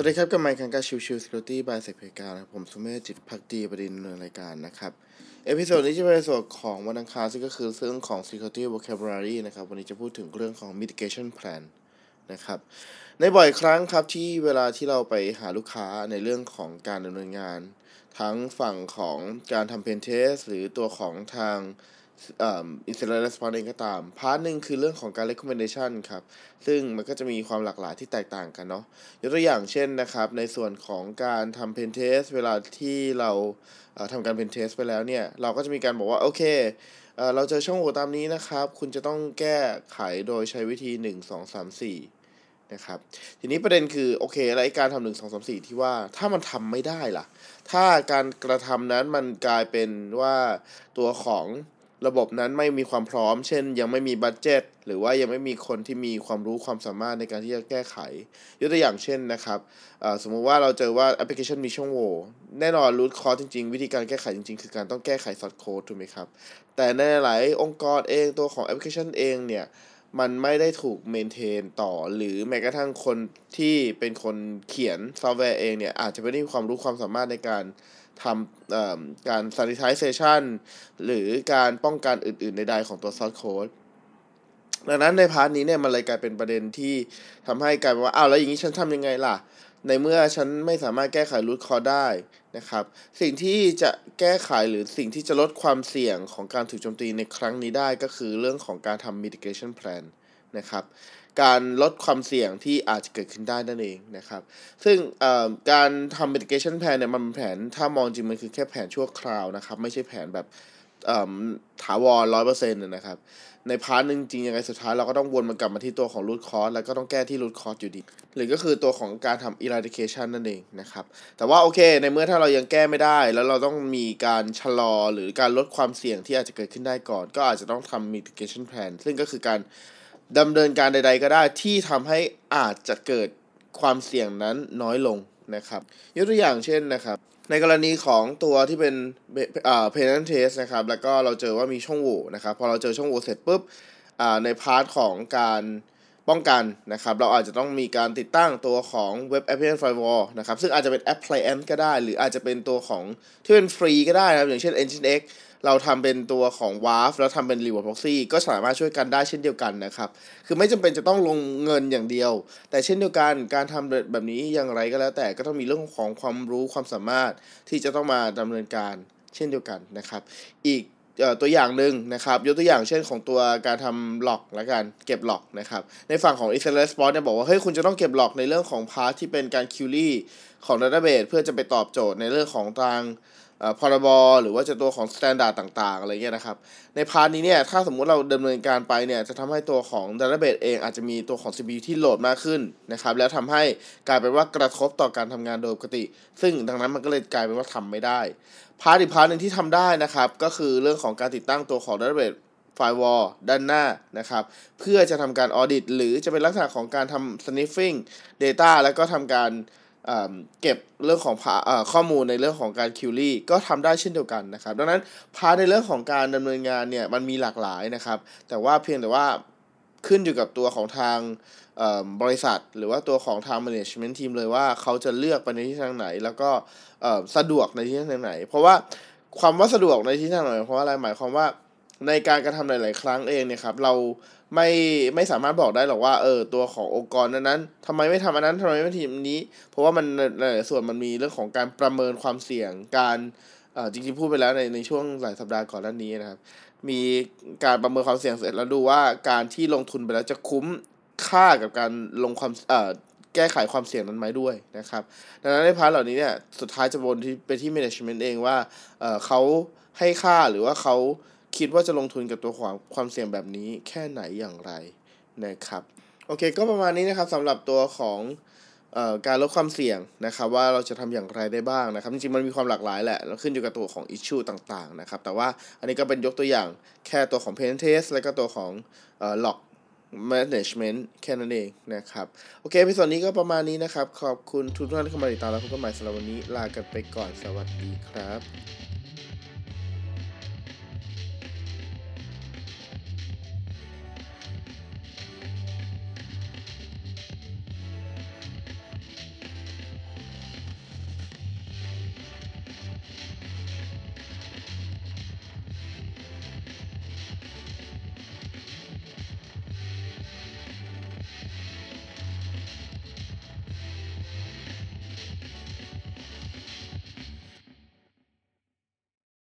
วัสดีครับกับไมค์คังกาชิวชิว Security by เซกเพการผมสุเมธจิตพักดีประเด็นในรายการนะครับ episode นี้จะเป็น episode ของวันอังคารซึ่งก็คือเรื่องของ Security Vocabulary นะครับ วันนี้จะพูดถึงเรื่องของ Mitigation Plan นะครับ ในบ่อยครั้งครับที่เวลาที่เราไปหาลูกค้าในเรื่องของการดำเนินงาน ทั้งฝั่งของการทำ Pen Test หรือตัวของทาง Incident Response เองก็ตาม part หนึ่งคือเรื่องของการ recommendation ครับ ซึ่งมันก็จะมีความหลากหลายที่แตกต่างกันเนาะยกตัวอย่างเช่นนะครับ ในส่วนของการทำ pen test เวลาที่เราทำการ pen test ไปแล้วเนี่ย เราก็จะมีการบอกว่า โอเคเราเจอช่องโหว่ตามนี้นะครับ คุณจะต้องแก้ไขโดยใช้วิธี 1 2 3 4 นะครับ ทีนี้ประเด็นคือโอเคแล้วไอการทำหนึ่งสองสามสี่ที่ว่าถ้ามันทำไม่ได้ล่ะ ถ้าการกระทำนั้นมันกลายเป็นว่าตัวของ ระบบนั้นไม่มีความพร้อม เช่น ยังไม่มี budget หรือว่ายังไม่มีคนที่มีความรู้ความสามารถในการที่จะแก้ไข ยกตัวอย่างเช่นนะครับสมมุติว่าเราเจอว่าแอปพลิเคชันมีช่องโหว่แน่นอน root cause จริงๆ วิธีการแก้ไขจริงๆ คือการต้องแก้ไข source code ถูกไหมครับ แต่ในหลายองค์กรเองตัวของแอปพลิเคชันเองเนี่ยมันไม่ได้ถูก maintain ต่อ หรือแม้กระทั่งคนที่เป็นคนเขียนซอฟต์แวร์เองเนี่ยอาจจะไม่ได้มีความรู้ความสามารถในการ ทำการ sanitization หรือการป้องกันอื่น ๆ ใดๆของตัว source code ดังนั้นใน part นี้เนี่ยมันเลยกลายเป็นประเด็นที่ทำให้กลายเป็นว่าอ้าวแล้วอย่างนี้ฉันทำยังไงล่ะ ในเมื่อฉันไม่สามารถแก้ไข root cause ได้นะครับ สิ่งที่จะแก้ไขหรือสิ่งที่จะลดความเสี่ยงของการถูกโจมตีในครั้งนี้ได้ก็คือเรื่องของการทำ mitigation plan นะครับ การลดความเสี่ยงที่อาจจะเกิดขึ้นได้นั่นเองนะครับ ซึ่งการทำ mitigation plan เนี่ยมันเป็นแผนถ้ามองจริงมันคือแค่แผนชั่วคราวนะครับ ไม่ใช่แผนแบบถาวรร้อยเปอร์เซ็นต์นะครับ ใน part นึงจริงยังไงสุดท้ายเราก็ต้องวนมากลับมาที่ตัวของ root cause แล้วก็ต้องแก้ที่ root cause อยู่ดี หรือก็คือตัวของการทำ eradication นั่นเองนะครับ แต่ว่าโอเค ในเมื่อถ้าเรายังแก้ไม่ได้ แล้วเราต้องมีการชะลอหรือการลดความเสี่ยงที่อาจจะเกิดขึ้นได้ก่อน ก็อาจจะต้องทำ mitigation plan ซึ่งก็คือการ ดำเนินการใด ๆ ก็ได้ที่ทำให้อาจจะเกิดความเสี่ยงนั้นน้อยลงนะครับ ยกตัวอย่างเช่นนะครับ ในกรณีของตัวที่เป็นอ่า penalty test นะครับ แล้วก็เราเจอว่ามีช่องโหว่นะครับ พอเราเจอช่องโหว่เสร็จปุ๊บอ่าในพาร์ทของการ ป้องกันนะครับ เราอาจจะต้องมีการติดตั้งตัวของ Web Application Firewall นะครับ ซึ่งอาจจะเป็น Appliance ก็ได้ หรืออาจจะเป็นตัวของที่เป็นฟรีก็ได้นะครับ อย่างเช่น Nginx เราทำเป็นตัวของ WAF แล้วทำเป็น Reverse Proxy ก็สามารถช่วยกันได้เช่นเดียวกันนะครับ คือไม่จำเป็นจะต้องลงเงินอย่างเดียว แต่เช่นเดียวกันการทำแบบนี้อย่างไรก็แล้ว แต่ก็ต้องมีเรื่องของความรู้ความสามารถที่จะต้องมาดำเนินการเช่นเดียวกันนะครับ อีก ตัวอย่างหนึ่งนะครับยกตัวอย่างเช่นของตัวการทำ log และการเก็บ log นะครับในฝั่งของ e x c e l l e l Sport เนี่ยบอกว่าเฮ้ยคุณจะต้องเก็บ log ในเรื่องของ part ที่เป็นการ query ของ Database เพื่อจะไปตอบโจทย์ในเรื่องของทางพรบหรือว่าจะตัวของ standard ต่าง ๆ อะไรเงี้ยนะครับ ใน part นี้เนี่ย ถ้าสมมุติเราดำเนินการไปเนี่ย จะทำให้ตัวของ Database เองอาจจะมีตัวของ CPU ที่โหลดมากขึ้นนะครับ แล้วทำให้กลายเป็นว่ากระทบต่อการทำงานโดยปกติ ซึ่งดังนั้นมันก็เลยกลายเป็นว่าทำไม่ได้ part อีก part หนึ่งที่ทำได้นะครับ ก็คือเรื่องของการติดตั้งตัวของ Database firewall ด้านหน้านะครับ เพื่อจะทำการ audit หรือจะเป็นลักษณะของการทำ sniffing data แล้วก็ทำการ เก็บเรื่องของข้อมูลในเรื่องของการคิวรี่ก็ทำได้เช่นเดียวกันนะครับ ดังนั้นพาในเรื่องของการดำเนินงานเนี่ยมันมีหลากหลายนะครับ แต่ว่าเพียงแต่ว่าขึ้นอยู่กับตัวของทางบริษัท หรือว่าตัวของทาง management team เลยว่าเขาจะเลือกไปในที่ทางไหน แล้วก็สะดวกในที่ทางไหน เพราะว่าความว่าสะดวกในที่ทางไหนเพราะอะไรหมายความว่า ในการกระทำหลาย ๆ ครั้งเองเนี่ยครับเราไม่ไม่สามารถบอกได้หรอกว่าเออตัวขององค์กรนั้นนั้นทำไมไม่ทำอันนั้นทำไมไม่ทำนี้ เพราะว่ามันในส่วนมันมีเรื่องของการประเมินความเสี่ยงการจริงๆพูดไปแล้วในในช่วงหลายสัปดาห์ก่อนหน้านี้นะครับ มีการประเมินความเสี่ยงเสร็จแล้วดูว่าการที่ลงทุนไปแล้วจะคุ้มค่ากับการลงความเอ่อแก้ไขความเสี่ยงนั้นไหมด้วยนะครับ ดังนั้นในพาร์ทเหล่านี้เนี่ยสุดท้ายจะวนที่ไปที่ management เองว่าเออเขาให้ค่าหรือว่าเขา คิดว่าจะลงทุนกับตัวความความเสี่ยงแบบนี้แค่ไหนอย่างไรนะครับโอเค ก็ประมาณนี้นะครับสำหรับตัวของอการลดความเสี่ยงนะครับว่าเราจะทำอย่างไรได้บ้างนะครับจริงๆมันมีความหลากหลายแหละแล้วขึ้นอยู่กับตัวของอิชชูต่างๆนะครับแต่ว่าอันนี้ก็เป็นยกตัวอย่างแค่ตัวของ Pen Test และก็ตัวของเอ่อ Log Management แค่นั้นเองนะครับ โอเคพิส่วนนี้ก็ประมาณนี้นะครับ ขอบคุณทุกท่านที่เข้ามาติดตามแล้วพบกันใหม่สำหรับวันนี้ ลากันไปก่อนสวัสดีครับ